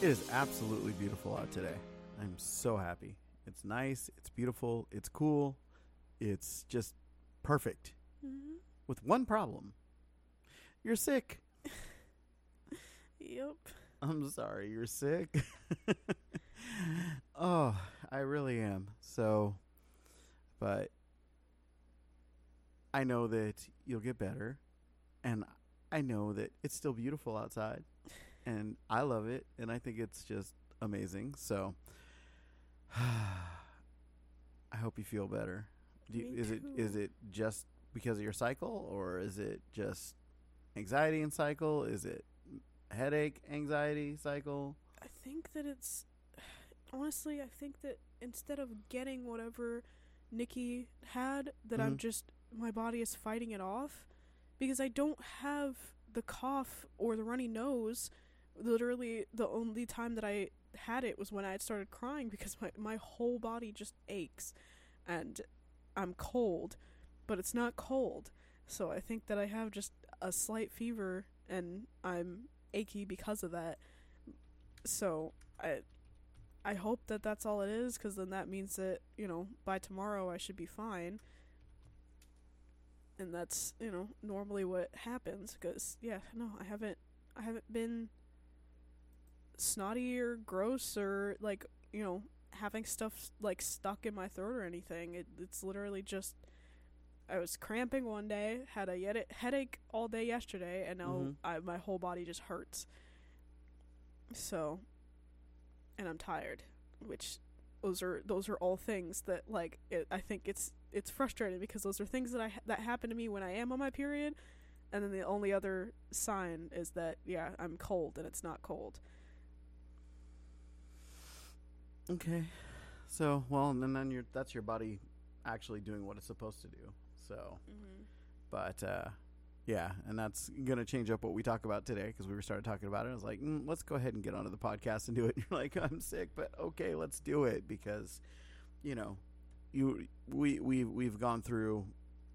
It is absolutely beautiful out today. I'm so happy. It's nice, it's beautiful, it's cool, it's just perfect. Mm-hmm. With one problem you're sick. Yep. I'm sorry, you're sick. oh, I really am. So, but I know that you'll get better, and I know that it's still beautiful outside, and I love it, and I think it's just amazing. So, I hope you feel better. Do you, is it is it just because of your cycle, or is it just anxiety and cycle? Is it headache, anxiety cycle? I think that it's honestly, I think that instead of getting whatever Nikki had, that I'm Mhm. just my body is fighting it off because I don't have the cough or the runny nose. Literally, the only time that I had it was when I had started crying because my my whole body just aches, and I'm cold, but it's not cold. So I think that I have just a slight fever and I'm achy because of that. So I I hope that that's all it is cuz then that means that, you know, by tomorrow I should be fine. And that's, you know, normally what happens cuz yeah, no, I haven't I haven't been snotty or gross or like, you know, having stuff like stuck in my throat or anything. It, it's literally just I was cramping one day, had a yet- headache all day yesterday, and now Mhm. I, my whole body just hurts. So, and I'm tired, which those are those are all things that like it, I think it's it's frustrating because those are things that I ha- that happen to me when I am on my period, and then the only other sign is that yeah I'm cold and it's not cold. Okay. So, well, and then your that's your body actually doing what it's supposed to do. So, Mm-hmm. but uh yeah, and that's going to change up what we talk about today because we were started talking about it. I was like, mm, let's go ahead and get onto the podcast and do it. And you're like, I'm sick, but okay, let's do it because you know, you we we we've gone through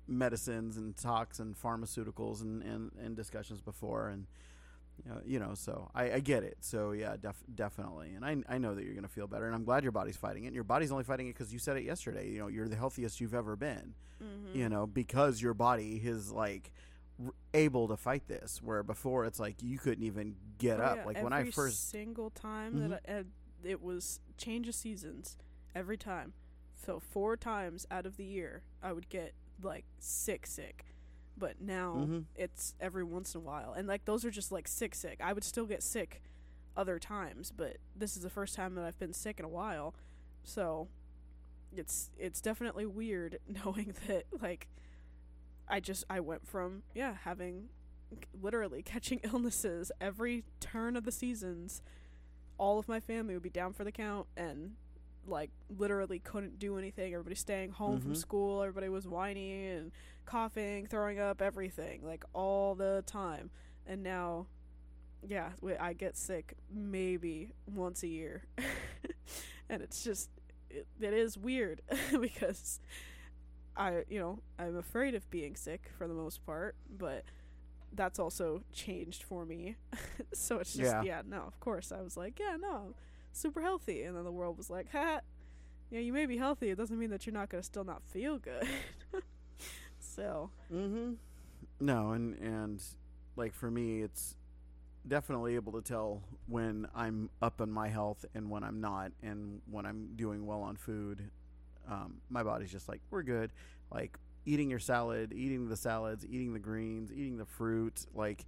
medicines and talks and pharmaceuticals and and, and discussions before and you know, you know, so I, I get it. So yeah, def- definitely, and I I know that you're gonna feel better, and I'm glad your body's fighting it. And your body's only fighting it because you said it yesterday. You know, you're the healthiest you've ever been. Mm-hmm. You know, because your body is like r- able to fight this, where before it's like you couldn't even get Oh, up. yeah, like when I first, Mm-hmm. single time that I, uh, it was change of seasons every time. So four times out of the year, I would get like sick, sick. But now Mhm. it's every once in a while, and like those are just like sick, sick. I would still get sick other times, but this is the first time that I've been sick in a while. So it's it's definitely weird knowing that like I just I went from yeah having literally catching illnesses every turn of the seasons. All of my family would be down for the count and like literally couldn't do anything. Everybody staying home from Mhm. school. Everybody was whiny and coughing, throwing up, everything like all the time. And now, yeah, I get sick maybe once a year, and it's just it, it is weird because I you know I'm afraid of being sick for the most part, but that's also changed for me. so it's just Yeah. yeah. no, of course I was like, yeah, no, super healthy, and then the world was like, ha, yeah, you may be healthy, it doesn't mean that you're not gonna still not feel good. so Mm-hmm. No, and and like for me, it's definitely able to tell when I'm up on my health and when I'm not, and when I'm doing well on food. Um, my body's just like we're good. Like eating your salad, eating the salads, eating the greens, eating the fruit. Like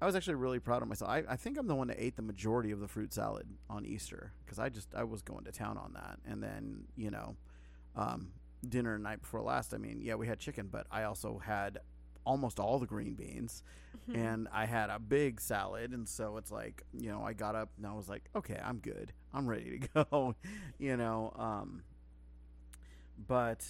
I was actually really proud of myself. I, I think I'm the one that ate the majority of the fruit salad on Easter because I just I was going to town on that, and then you know. Um, dinner night before last, I mean, yeah, we had chicken, but I also had almost all the green beans and I had a big salad. And so it's like, you know, I got up and I was like, okay, I'm good. I'm ready to go, you know. Um, but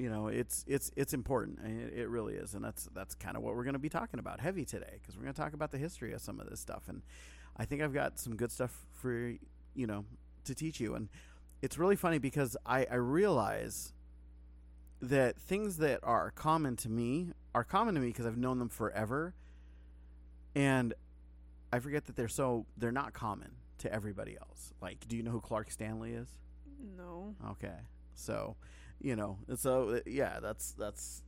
you know, it's it's it's important. It, it really is, and that's that's kind of what we're going to be talking about heavy today because we're going to talk about the history of some of this stuff, and I think I've got some good stuff for you know to teach you. And it's really funny because I I realize that things that are common to me are common to me because I've known them forever, and I forget that they're so they're not common to everybody else. Like, do you know who Clark Stanley is? No. Okay. So, you know, and so uh, yeah, that's that's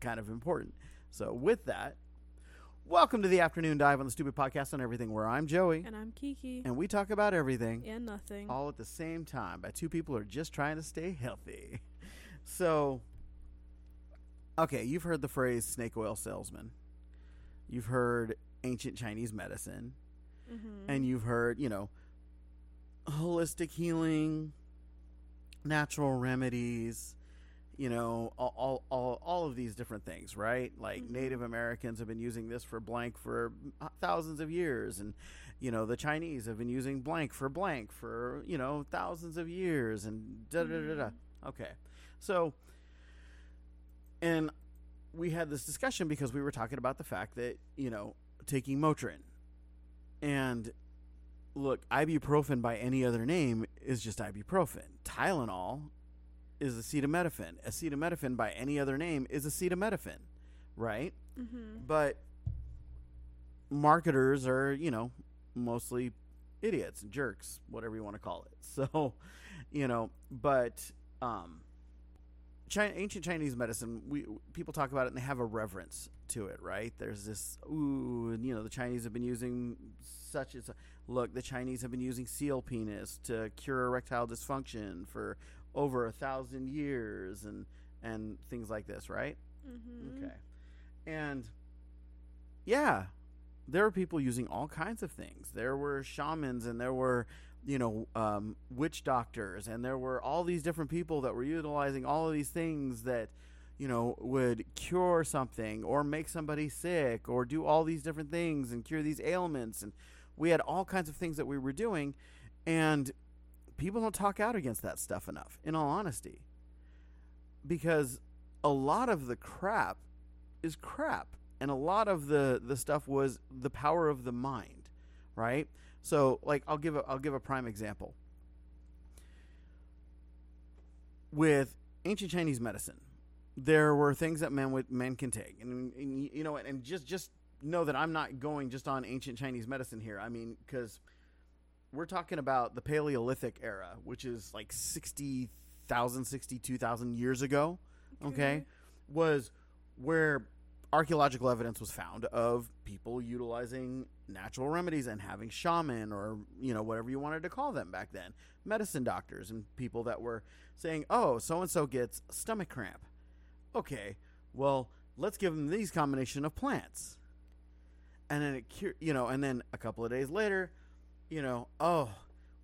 kind of important. So, with that, welcome to the afternoon dive on the Stupid Podcast on Everything, where I'm Joey, And I'm Kiki. and we talk about everything And nothing. all at the same time by two people who are just trying to stay healthy. So, okay, you've heard the phrase snake oil salesman. You've heard ancient Chinese medicine, mm-hmm. and you've heard, you know, holistic healing, natural remedies, you know, all all all, of these different things, right? Like Mhm. Native Americans have been using this for blank for thousands of years and you know, the Chinese have been using blank for blank for, you know, thousands of years and da da da da. Okay. So and we had this discussion because we were talking about the fact that, you know, taking Motrin and look, ibuprofen by any other name is just ibuprofen. Tylenol is acetaminophen. Acetaminophen by any other name is acetaminophen, right? Mm-hmm. But marketers are, you know, mostly idiots and jerks, whatever you want to call it. So, you know, but um China, ancient Chinese medicine, we people talk about it and they have a reverence to it, right? There's this ooh, and, you know, the Chinese have been using such as look, the Chinese have been using seal penis to cure erectile dysfunction for over a thousand years and and things like this, right? Mm-hmm. Okay. And yeah, there were people using all kinds of things. There were shamans and there were, you know, um, witch doctors and there were all these different people that were utilizing all of these things that, you know, would cure something or make somebody sick or do all these different things and cure these ailments. And we had all kinds of things that we were doing. And people don't talk out against that stuff enough, in all honesty. Because a lot of the crap is crap and a lot of the the stuff was the power of the mind right so like i'll give a i'll give a prime example with ancient chinese medicine there were things that men would men can take and, and you know and just just know that i'm not going just on ancient chinese medicine here. I mean because we're talking about the paleolithic era which is like 60,000 62,000 years ago okay, was where archaeological evidence was found of people utilizing natural remedies and having shaman or you know whatever you wanted to call them back then medicine doctors and people that were saying oh so and so gets stomach cramp. Okay well let's give them these combination of plants and then it cure you know and then a couple of days later you know oh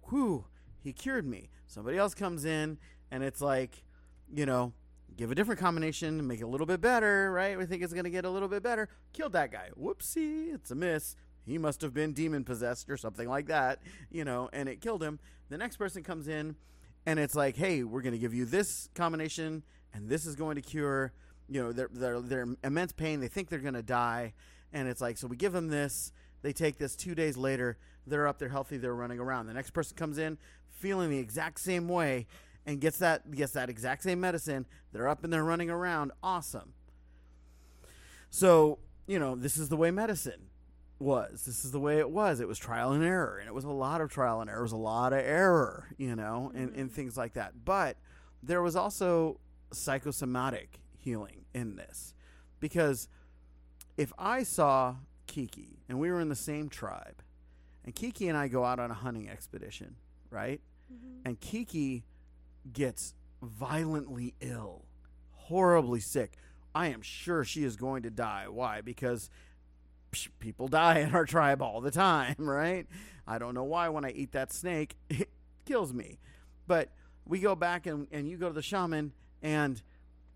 whew he cured me somebody else comes in and it's like you know give a different combination, make it a little bit better, right? We think it's going to get a little bit better. Killed that guy. Whoopsie, it's a miss. He must have been demon possessed or something like that, you know, and it killed him. The next person comes in and it's like, hey, we're going to give you this combination and this is going to cure, you know, their, their, their immense pain. They think they're going to die. And it's like, so we give them this. They take this two days later. They're up, they're healthy, they're running around. The next person comes in feeling the exact same way and gets that gets that exact same medicine. They're up and they're running around. Awesome. So, you know, this is the way medicine was. This is the way it was. It was trial and error. And it was a lot of trial and error. It was a lot of error, you know, and, and mm-hmm. things like that. But there was also psychosomatic healing in this. Because if I saw Kiki and we were in the same tribe, and Kiki and I go out on a hunting expedition, right? Mm-hmm. and Kiki gets violently ill, horribly sick. I am sure she is going to die. Why? Because people die in our tribe all the time, right? I don't know why when I eat that snake, it kills me. But we go back and, and you go to the shaman, and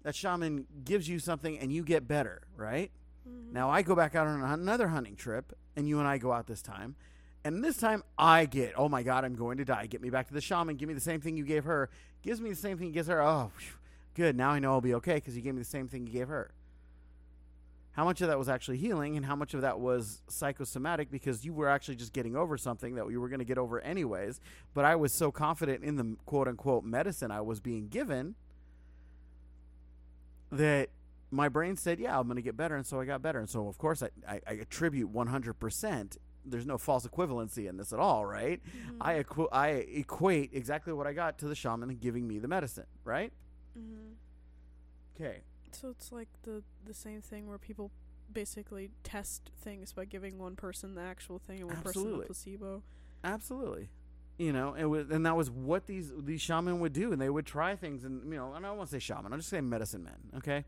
that shaman gives you something and you get better, right? Mm-hmm. Now I go back out on another hunting trip, and you and I go out this time. And this time I get, oh my God, I'm going to die. Get me back to the shaman. Give me the same thing you gave her. Gives me the same thing gives her. Oh, good. Now I know I'll be okay because you gave me the same thing you gave her. How much of that was actually healing and how much of that was psychosomatic because you were actually just getting over something that you were going to get over anyways. But I was so confident in the quote unquote medicine I was being given that my brain said, yeah, I'm going to get better. And so I got better. And so, of course, I, I, I attribute 100% there's no false equivalency in this at all, right? Mhm. I equ- I equate exactly what I got to the shaman giving me the medicine, right? mm-hmm Okay. So it's like the the same thing where people basically test things by giving one person the actual thing and one person Absolutely. the placebo. Absolutely. You know, and and that was what these these shaman would do, and they would try things, and you know, and I don't want to say shaman, I'll just say medicine men, okay?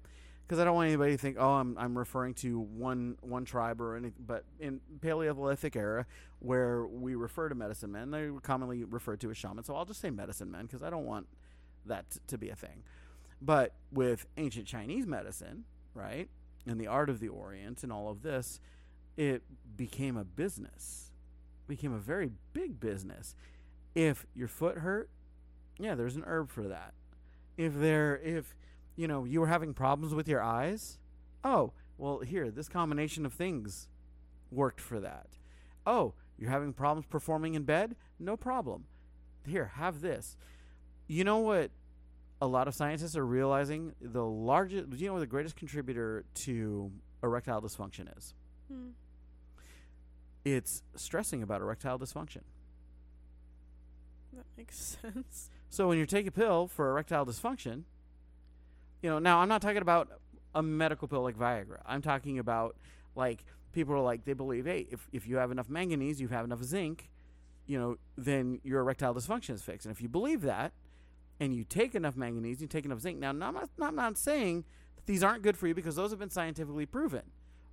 Because I don't want anybody to think, oh, I'm I'm referring to one one tribe or anything. But in Paleolithic era, where we refer to medicine men, they were commonly referred to as shaman. So I'll just say medicine men because I don't want that t- to be a thing. But with ancient Chinese medicine, right, and the art of the Orient and all of this, it became a business, became a very big business. If your foot hurt, yeah, there's an herb for that. If there, if you know you were having problems with your eyes, oh, well, here this combination of things worked for that. Oh, you're having problems performing in bed? No problem. Here, have this. You know what a lot of scientists are realizing the largest you know what the greatest contributor to erectile dysfunction is Hmm. it's stressing about erectile dysfunction That makes sense. so when you take a pill for erectile dysfunction you know now i'm not talking about a medical pill like viagra i'm talking about like people are like they believe hey if, if you have enough manganese you have enough zinc you know then your erectile dysfunction is fixed and if you believe that and you take enough manganese you take enough zinc now i'm not, I'm not saying that these aren't good for you because those have been scientifically proven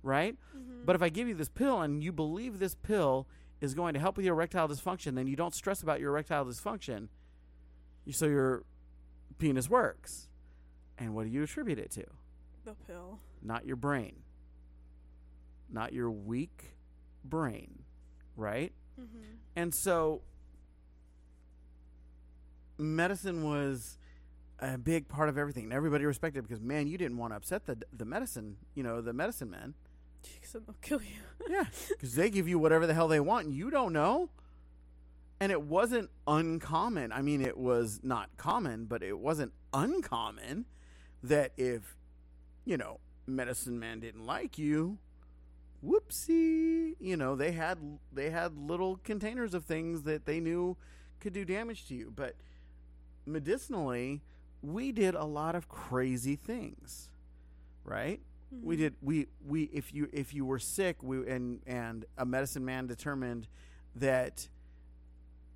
right Mm-hmm. But if I give you this pill and you believe this pill is going to help with your erectile dysfunction, then you don't stress about your erectile dysfunction. So your penis works. And what do you attribute it to? the pill. Not your brain. Not your weak brain, right? Mm-hmm. And so medicine was a big part of everything. And everybody respected it because man, you didn't want to upset the the medicine, you know, the medicine men. Because they'll kill you. Yeah, because they give you whatever the hell they want, and you don't know. And it wasn't uncommon. I mean, it was not common, but it wasn't uncommon that if, you know, medicine man didn't like you, whoopsie, you know, they had they had little containers of things that they knew could do damage to you. But medicinally, we did a lot of crazy things, right? we Mhm. did we we if you if you were sick we and and a medicine man determined that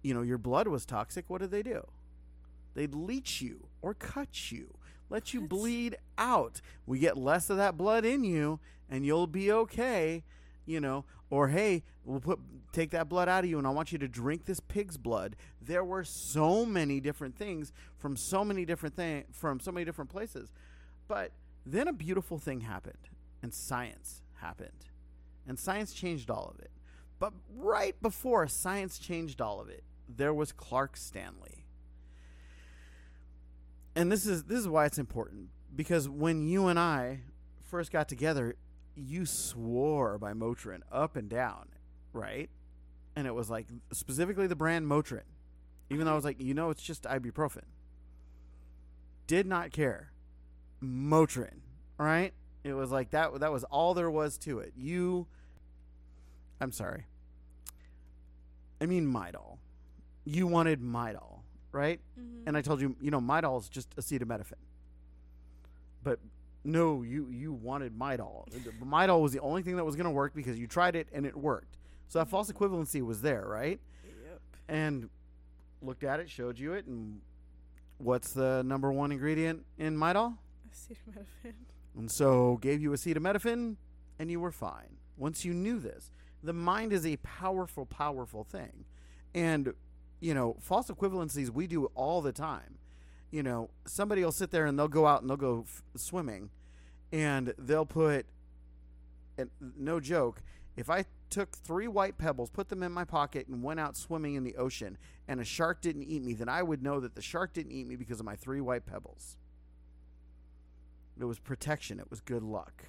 you know your blood was toxic what did they do they'd leech you or cut you let you bleed out we get less of that blood in you and you'll be okay you know or hey we'll put take that blood out of you and i want you to drink this pig's blood there were so many different things from so many different thing from so many different places but then a beautiful thing happened, and science happened. And science changed all of it. But right before science changed all of it, there was Clark Stanley. And this is this is why it's important because when you and I first got together, you swore by Motrin up and down, right? And it was like specifically the brand Motrin. Even though I was like, you know, it's just ibuprofen. Did not care. Motrin, right? It was like that that was all there was to it. You I'm sorry. I mean Midol. You wanted Midol, right? Mhm. And I told you, you know, Midol is just acetaminophen. But no, you you wanted Midol. Midol was the only thing that was going to work because you tried it and it worked. So that false equivalency was there, right? Yep. And looked at it, showed you it, and what's the number one ingredient in Midol? Acetaminophen. And so gave you acetaminophen, and you were fine. Once you knew this, the mind is a powerful, powerful thing, and you know false equivalencies we do all the time. You know, somebody will sit there and they'll go out and they'll go f- swimming, and they'll put, and no joke, if I took three white pebbles, put them in my pocket, and went out swimming in the ocean, and a shark didn't eat me, then I would know that the shark didn't eat me because of my three white pebbles. It was protection. It was good luck.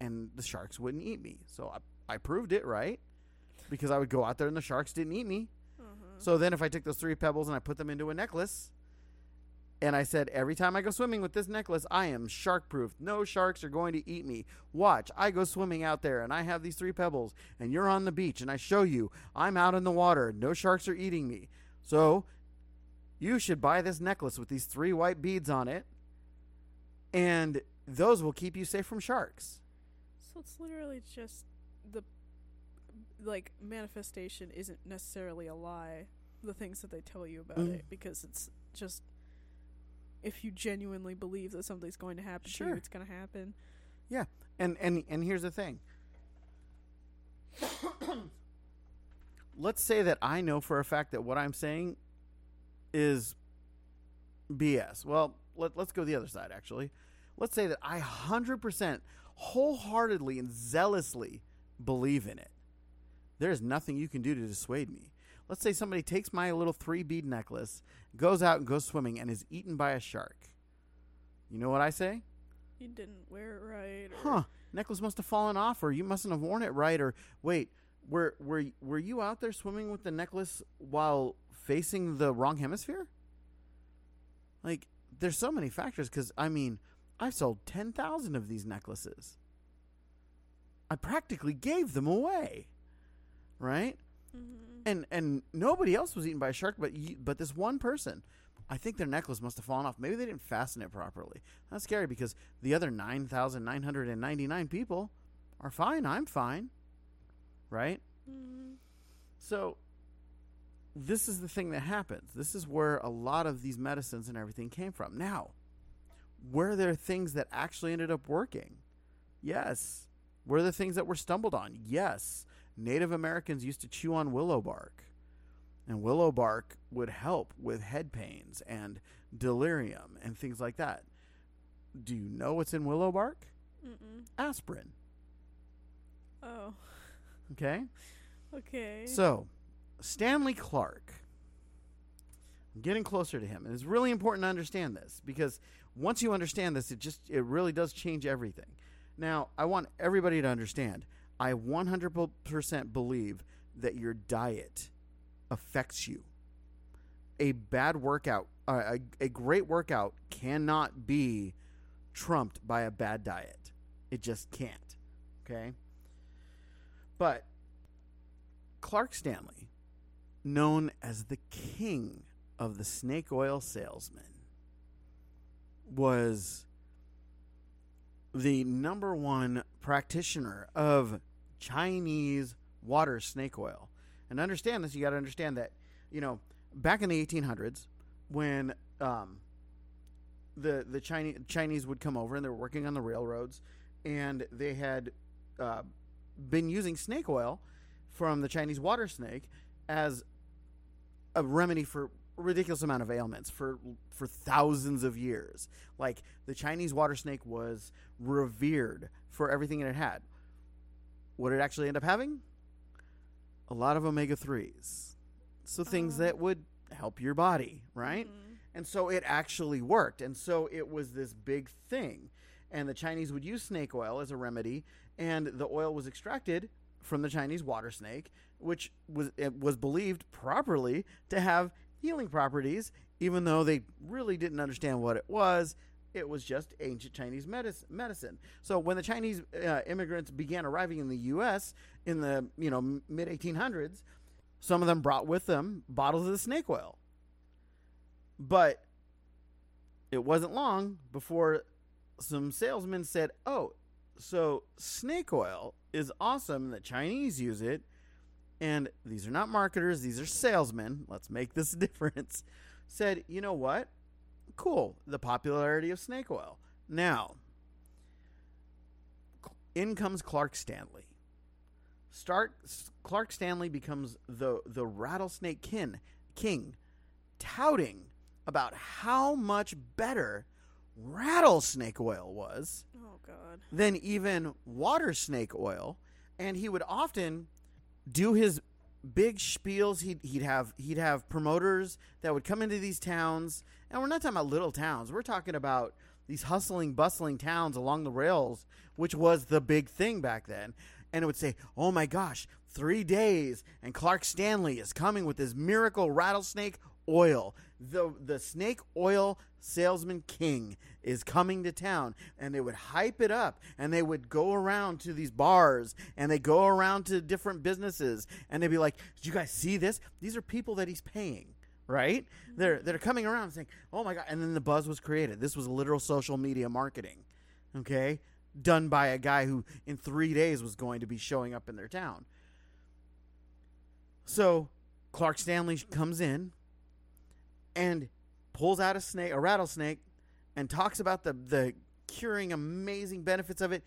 And the sharks wouldn't eat me. So I, I proved it right because I would go out there and the sharks didn't eat me. Uh-huh. So then if I took those three pebbles and I put them into a necklace And I said, every time I go swimming with this necklace, I am shark proof. No sharks are going to eat me. Watch, I go swimming out there and I have these three pebbles, and you're on the beach, and I show you I'm out in the water. No sharks are eating me. So you should buy this necklace with these three white beads on it, and those will keep you safe from sharks. So it's literally just the like manifestation isn't necessarily a lie. The things that they tell you about Mm. it because it's just if you genuinely believe that something's going to happen to Sure. you, it's going to happen. Yeah, and and and here's the thing. Let's say that I know for a fact that what I'm saying is BS. Well, let, let's go the other side actually. Let's say that I 100% wholeheartedly and zealously believe in it. There's nothing you can do to dissuade me. Let's say somebody takes my little three bead necklace, goes out and goes swimming, and is eaten by a shark. You know what I say? You didn't wear it right. Huh necklace must have fallen off or you mustn't have worn it right or wait were were were you out there swimming with the necklace while facing the wrong hemisphere like there's so many factors cuz i mean I've sold 10,000 of these necklaces i practically gave them away right? Mhm. and and nobody else was eaten by a shark but you, but this one person i think their necklace must have fallen off. Maybe they didn't fasten it properly. That's scary because the other 9999 people are fine i'm fine right? Mhm. so this is the thing that happens. This is where a lot of these medicines and everything came from. Now were there things that actually ended up working? Yes. Were there things that were stumbled on? Yes native americans used to chew on willow bark and willow bark would help with head pains and delirium and things like that do you know what's in willow bark Mm-mm. aspirin Oh. okay Okay. So, Stanley Clark. I'm getting closer to him, and it's really important to understand this because once you understand this, it just it really does change everything. Now, I want everybody to understand. I 100% believe that your diet affects you. A bad workout, a, a great workout cannot be trumped by a bad diet. It just can't. Okay? But Clark Stanley, known as the king of the snake oil salesman, was the number one practitioner of Chinese water snake oil. And understand this, you got to understand that, you know, back in the 1800s, when um, the the Chinese Chinese would come over and they were working on the railroads, and they had uh, been using snake oil from the Chinese water snake as a remedy for ridiculous amount of ailments for for thousands of years. Like the Chinese water snake was revered for everything it had. What did it actually end up having? A lot of omega threes, so things Oh. that would help your body, right? Mhm. And so it actually worked. And so it was this big thing. And the Chinese would use snake oil as a remedy, and the oil was extracted from the Chinese water snake, which was it was believed properly to have healing properties, even though they really didn't understand what it was. It was just ancient Chinese medic- medicine. So when the Chinese uh, immigrants began arriving in the U.S. in the you know mid 1800s, some of them brought with them bottles of the snake oil. But it wasn't long before some salesmen said, "Oh, so snake oil is awesome. The Chinese use it, and these are not marketers; these are salesmen. Let's make this difference." Said, "You know what? Cool. The popularity of snake oil. Now, in comes Clark Stanley. Start Clark Stanley becomes the the rattlesnake kin king, touting about how much better rattlesnake oil was Oh God. than even water snake oil, and he would often do his big spiels. He'd he'd have he'd have promoters that would come into these towns, and we're not talking about little towns. We're talking about these hustling, bustling towns along the rails, which was the big thing back then. And it would say, "Oh my gosh, three days, and Clark Stanley is coming with his miracle rattlesnake oil. The the snake oil salesman king is coming to town and they would hype it up and they would go around to these bars and they go around to different businesses and they'd be like, "Did you guys see this? These are people that he's paying." Right? Mm-hmm. They're they're coming around saying, "Oh my god!" And then the buzz was created. This was literal social media marketing, okay, done by a guy who in three days was going to be showing up in their town. So Clark Stanley comes in and pulls out a snake, a rattlesnake, and talks about the the curing amazing benefits of it,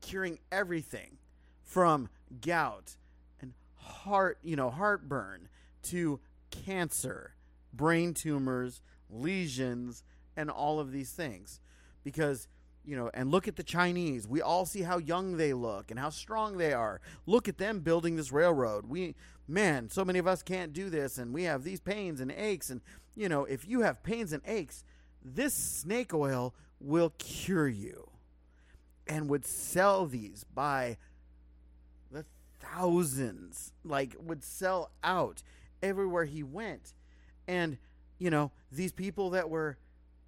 curing everything from gout and heart, you know, heartburn to cancer, brain tumors, lesions, and all of these things. Because you know, and look at the Chinese. We all see how young they look and how strong they are. Look at them building this railroad. We, man, so many of us can't do this, and we have these pains and aches. And, you know, if you have pains and aches, this snake oil will cure you. And would sell these by the thousands, like, would sell out everywhere he went. And, you know, these people that were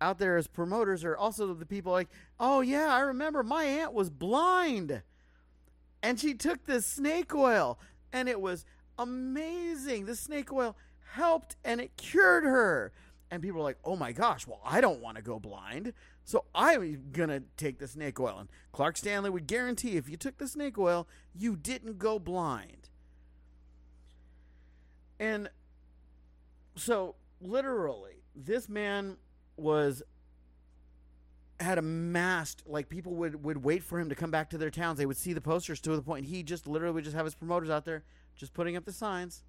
out there as promoters are also the people like, oh yeah, I remember my aunt was blind, and she took this snake oil, and it was amazing. The snake oil helped, and it cured her. And people are like, oh my gosh, well, I don't want to go blind. So I'm going to take the snake oil. And Clark Stanley would guarantee if you took the snake oil, you didn't go blind. And so, literally, this man was had amassed like people would would wait for him to come back to their towns. They would see the posters to the point he just literally would just have his promoters out there just putting up the signs.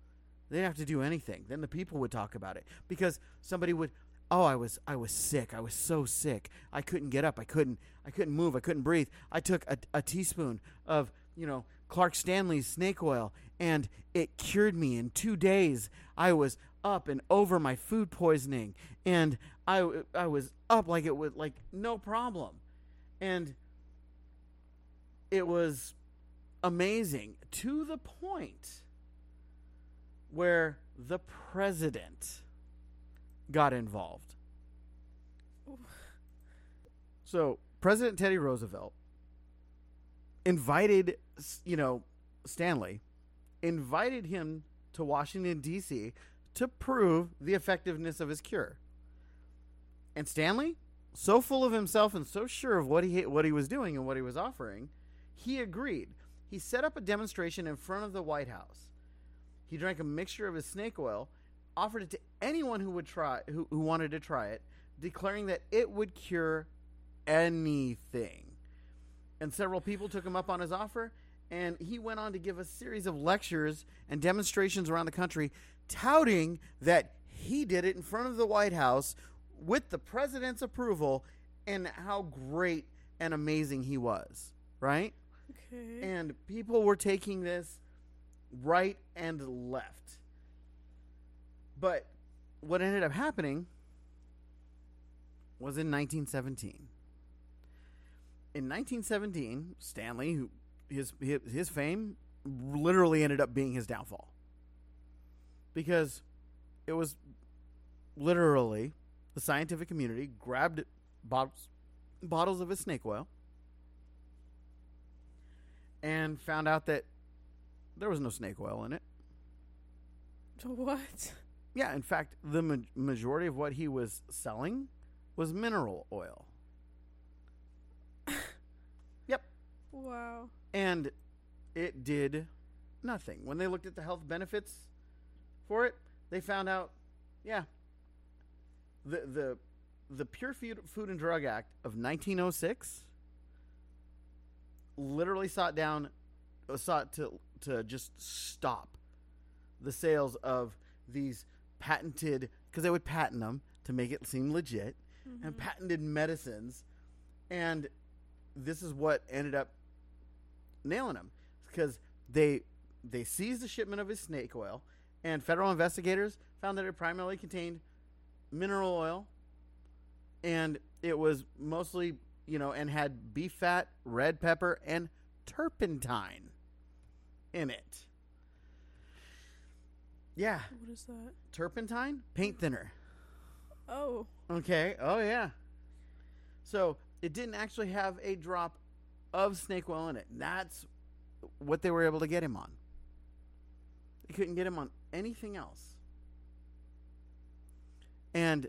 They didn't have to do anything. Then the people would talk about it because somebody would oh i was i was sick. I was so sick. I couldn't get up. I couldn't i couldn't move. I couldn't breathe. I took a, a teaspoon of you know clark stanley's snake oil and it cured me in two days. I was up and over my food poisoning and I, I was up like it was like no problem. And it was amazing to the point where the president got involved. So president teddy roosevelt invited you know stanley invited him to washington d.c to prove the effectiveness of his cure. And Stanley, so full of himself and so sure of what he what he was doing and what he was offering, he agreed. He set up a demonstration in front of the White House. He drank a mixture of his snake oil, offered it to anyone who would try who, who wanted to try it, declaring that it would cure anything. And several people took him up on his offer, and he went on to give a series of lectures and demonstrations around the country touting that he did it in front of the White House with the president's approval and how great and amazing he was, right? Okay. And people were taking this right and left. But what ended up happening was in 1917. In 1917, Stanley, who his his, his fame literally ended up being his downfall because it was literally the scientific community grabbed bottles bottles of his snake oil and found out that there was no snake oil in it. What? Yeah, in fact, the ma- majority of what he was selling was mineral oil. yep. Wow. And it did nothing. When they looked at the health benefits for it, they found out, yeah, the the the Pure Food, Food and Drug Act of 1906 literally sought down uh, sought to to just stop the sales of these patented because they would patent them to make it seem legit and patented medicines and this is what ended up nailing them because they they seized the shipment of his snake oil and federal investigators found that it primarily contained mineral oil and it was mostly you know and had beef fat red pepper and turpentine in it Yeah, What is that? turpentine, paint thinner. Oh. Okay. Oh yeah. So it didn't actually have a drop of snake oil in it. That's what they were able to get him on. They couldn't get him on anything else. And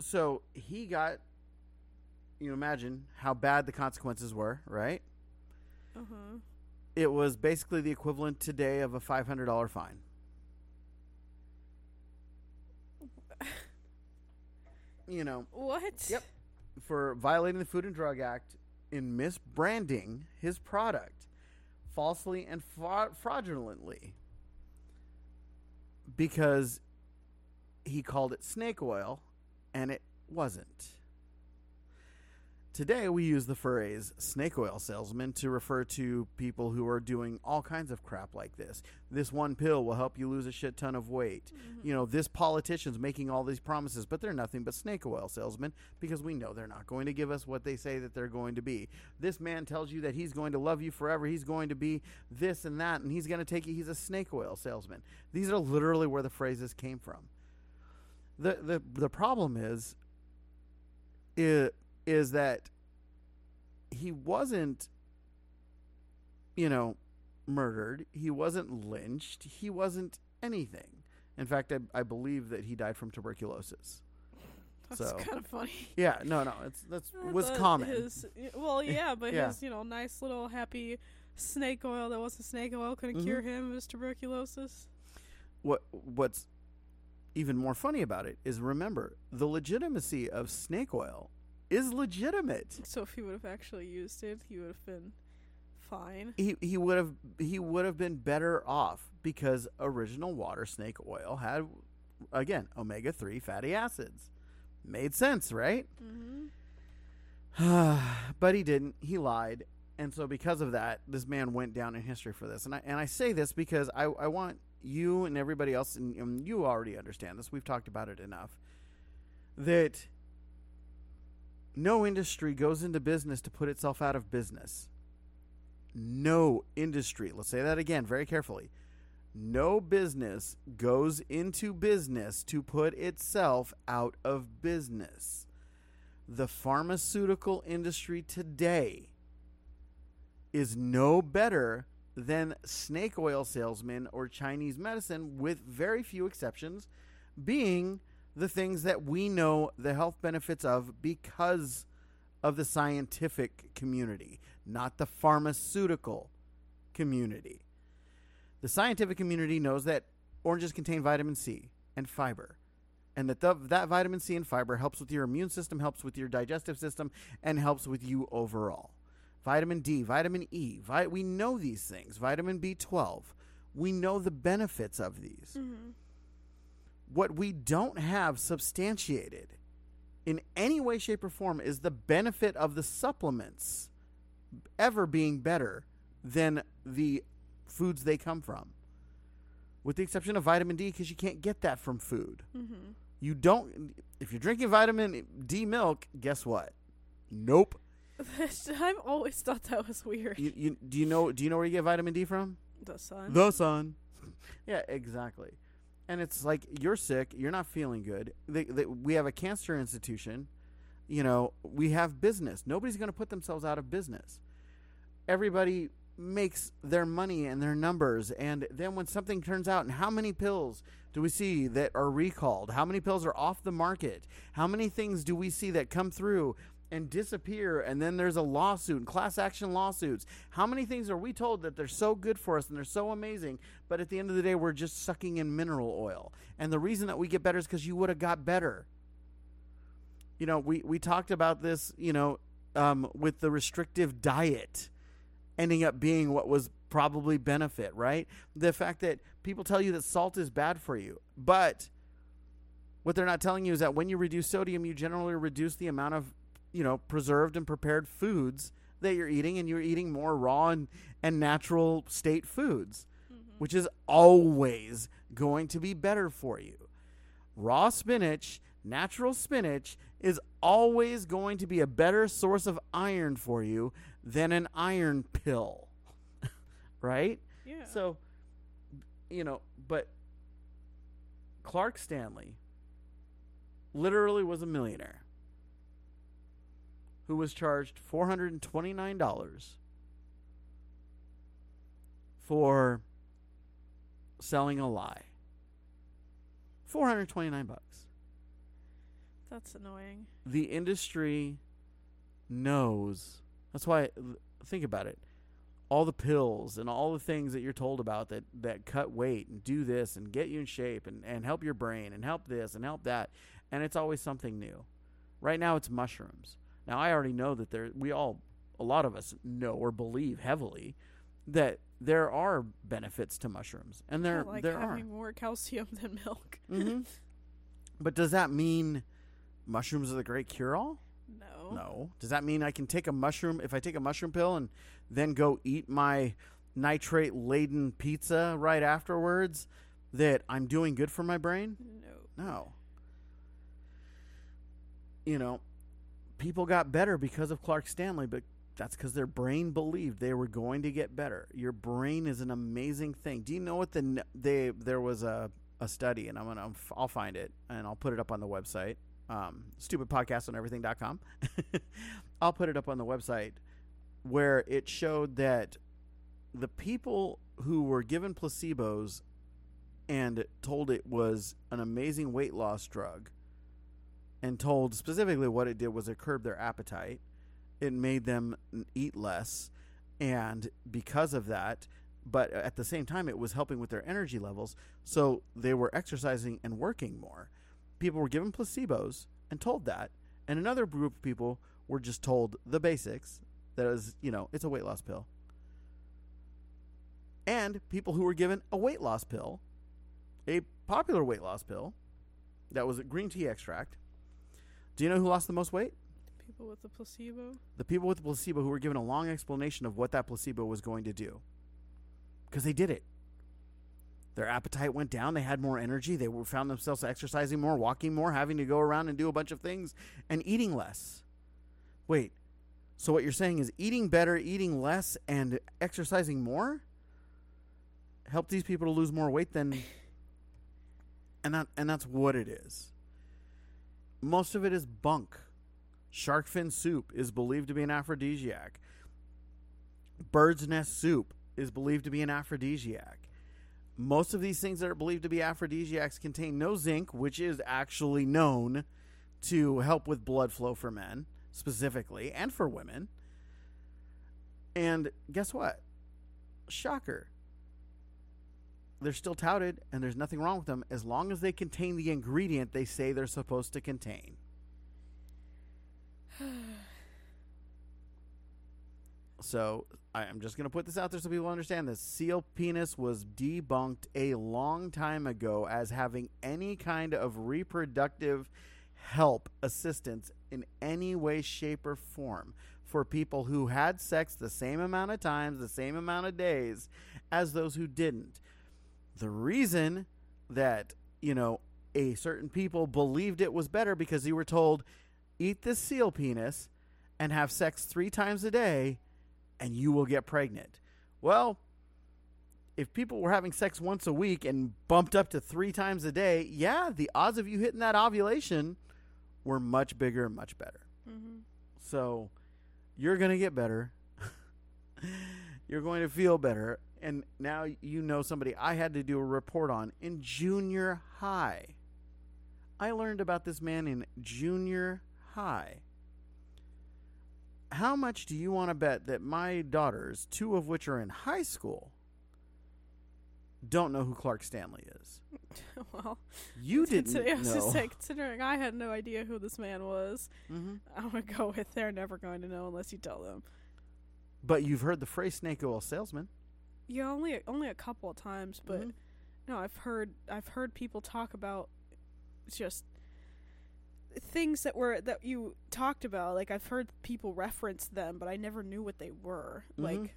so he got you imagine how bad the consequences were, right? Uh huh. It was basically the equivalent today of a $500 fine. You know, What? Yep. for violating the Food and Drug Act in misbranding his product falsely and fra- fraudulently because he called it snake oil and it wasn't. Today, we use the phrase snake oil salesman to refer to people who are doing all kinds of crap like this. This one pill will help you lose a shit ton of weight. Mm-hmm. You know, this politician's making all these promises, but they're nothing but snake oil salesmen because we know they're not going to give us what they say that they're going to be. This man tells you that he's going to love you forever, he's going to be this and that, and he's going to take you. He's a snake oil salesman. These are literally where the phrases came from. The the the problem is is, is that he wasn't you know murdered he wasn't lynched he wasn't anything in fact i, I believe that he died from tuberculosis That's So- kind of funny. yeah no no it's that's I was common His, well, yeah, but Yeah. his, you know, nice little happy snake oil that wasn't snake oil couldn't Mhm. cure him of his tuberculosis. what what's even more funny about it is remember the legitimacy of snake oil is legitimate. So if he would have actually used it, he would have been fine. he he would have he would have been better off because original water snake oil had again omega 3 fatty acids. Made sense right? Mm-hmm. but he didn't. He lied. And so because of that this man went down in history for this. And I and I say this because I I want you and everybody else and, and you already understand this. We've talked about it enough. That no industry goes into business to put itself out of business. No industry let's say that again very carefully. No business goes into business to put itself out of business. The pharmaceutical industry today is no better than snake oil salesmen or Chinese medicine, with very few exceptions, being the things that we know the health benefits of because of the scientific community, not the pharmaceutical community. The scientific community knows that oranges contain vitamin C and fiber and that the, that vitamin C and fiber helps with your immune system, helps with your digestive system, and helps with you overall. Vitamin D, vitamin E, vi- we know these things. Vitamin B12, we know the benefits of these. Mm-hmm. What we don't have substantiated in any way, shape, or form is the benefit of the supplements ever being better than the foods they come from. With the exception of vitamin D, because you can't get that from food. Mm-hmm. You don't. If you're drinking vitamin D milk, guess what? Nope. I've always thought that was weird. You, you do you know do you know where you get vitamin D from? The sun. The sun. yeah, exactly. And it's like you're sick, you're not feeling good. They, they, we have a cancer institution. You know, we have business. Nobody's going to put themselves out of business. Everybody makes their money and their numbers, and then when something turns out, and how many pills do we see that are recalled? How many pills are off the market? How many things do we see that come through and disappear and then there's a lawsuit and class action lawsuits. How many things are we told that they're so good for us and they're so amazing but at the end of the day we're just sucking in mineral oil? And the reason that we get better is because you would have got better. You know we, we talked about this you know um, with the restrictive diet ending up being what was probably benefit right? The fact that people tell you that salt is bad for you but what they're not telling you is that when you reduce sodium you generally reduce the amount of you know preserved and prepared foods that you're eating and you're eating more raw and, and natural state foods mm-hmm. which is always going to be better for you. Raw spinach natural spinach is always going to be a better source of iron for you than an iron pill right? Yeah. so, you know, but Clark Stanley literally was a millionaire who was charged $429 for selling a lie. 429 bucks. That's annoying. The industry knows. That's why think about it. All the pills and all the things that you're told about that that cut weight and do this and get you in shape and and help your brain and help this and help that and it's always something new. Right now it's mushrooms. Now I already know that there we all a lot of us know or believe heavily that there are benefits to mushrooms, and there like there having are. more calcium than milk. hmm but does that mean mushrooms are the great cure-all? No. No. Does that mean I can take a mushroom if I take a mushroom pill and then go eat my nitrate laden pizza right afterwards? That I'm doing good for my brain? No. No. You know, people got better because of Clark Stanley, but that's because their brain believed they were going to get better. Your brain is an amazing thing. Do you know what the they there was a a study, and I'm gonna I'll find it and I'll put it up on the website, um, everything.com. I'll put it up on the website where it showed that the people who were given placebos and told it was an amazing weight loss drug and told specifically what it did was it curbed their appetite. It made them eat less and because of that but at the same time it was helping with their energy levels so they were exercising and working more. People were given placebos and told that and another group of people were just told the basics that is you know it's a weight loss pill. And people who were given a weight loss pill a popular weight loss pill that was a green tea extract do you know who lost the most weight? People with the placebo. the people with the placebo who were given a long explanation of what that placebo was going to do. Because they did it. Their appetite went down. They had more energy. They were, found themselves exercising more walking more having to go around and do a bunch of things and eating less. Wait. So what you're saying is eating better eating less and exercising more help these people to lose more weight than and that and that's what it is most of it is bunk Shark fin soup is believed to be an aphrodisiac. Bird's nest soup is believed to be an aphrodisiac. Most of these things that are believed to be aphrodisiacs contain no zinc, which is actually known to help with blood flow for men, specifically, and for women. And guess what? Shocker. They're still touted, and there's nothing wrong with them as long as they contain the ingredient they say they're supposed to contain. So I, I'm just going to put this out there so people understand this. Seal penis was debunked a long time ago as having any kind of reproductive help, assistance in any way, shape, or form for people who had sex the same amount of times, the same amount of days as those who didn't. The reason that, you know, a certain people believed it was better because you were told, eat this seal penis and have sex three times a day and you will get pregnant. Well, if people were having sex once a week and bumped up to three times a day, yeah, the odds of you hitting that ovulation were much bigger and much better. Mm-hmm. So you're going to get better. you're going to feel better. And now you know somebody I had to do a report on in junior high. I learned about this man in junior high. How much do you want to bet that my daughters, two of which are in high school, don't know who Clark Stanley is? well, You didn't I was know. just say, considering I had no idea who this man was, hmm I'm gonna go with they're never going to know unless you tell them. But you've heard the phrase "snake oil salesman." Yeah, only only a couple of times, but Mhm. no, I've heard I've heard people talk about just things that were that you talked about. Like I've heard people reference them, but I never knew what they were. Mhm. Like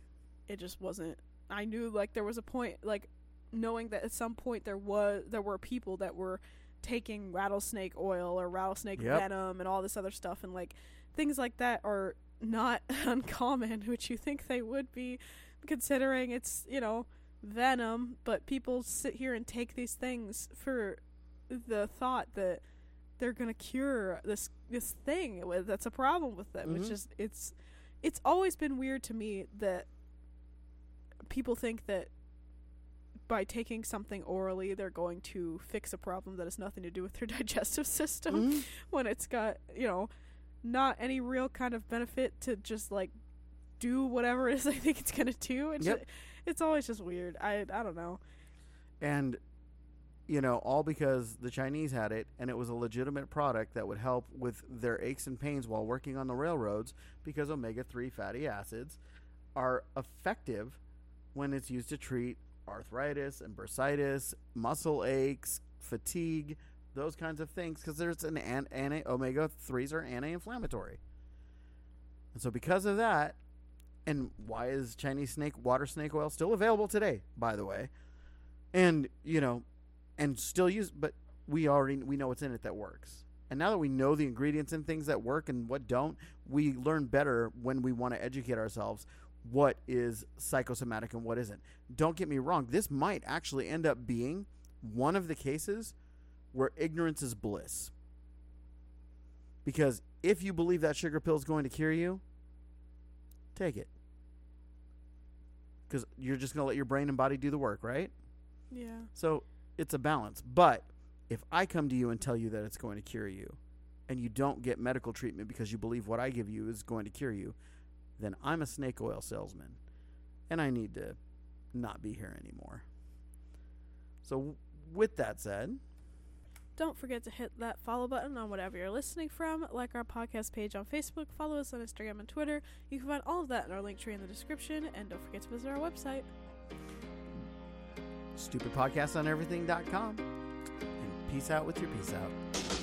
it just wasn't. I knew like there was a point like knowing that at some point there was there were people that were taking rattlesnake oil or rattlesnake Yep. venom and all this other stuff and like things like that are not uncommon which you think they would be considering it's you know venom but people sit here and take these things for the thought that they're gonna cure this this thing that's a problem with them. It's Mhm. just it's it's always been weird to me that people think that by taking something orally they're going to fix a problem that has nothing to do with their digestive system Mhm. when it's got you know not any real kind of benefit to just like do whatever it is I think it's gonna do. It's Yep. ju- it's always just weird. I I don't know. And you know, all because the Chinese had it and it was a legitimate product that would help with their aches and pains while working on the railroads because omega 3 fatty acids are effective when it's used to treat arthritis and bursitis, muscle aches, fatigue, those kinds of things because there's an, an, an omega 3s are anti-inflammatory. And so because of that, and why is Chinese snake water snake oil still available today, by the way? And, you know, and still use but we already we know what's in it that works. And now that we know the ingredients and things that work and what don't, we learn better when we want to educate ourselves what is psychosomatic and what isn't. Don't get me wrong, this might actually end up being one of the cases where ignorance is bliss. Because if you believe that sugar pill is going to cure you, take it. Because you're just going to let your brain and body do the work, right? Yeah. So it's a balance. But if I come to you and tell you that it's going to cure you, and you don't get medical treatment because you believe what I give you is going to cure you, then I'm a snake oil salesman, and I need to not be here anymore. So, w- with that said, Don't forget to hit that follow button on whatever you're listening from. Like our podcast page on Facebook. Follow us on Instagram and Twitter. You can find all of that in our link tree in the description. And don't forget to visit our website. stupidpodcastoneverything.com, and peace out with your peace out.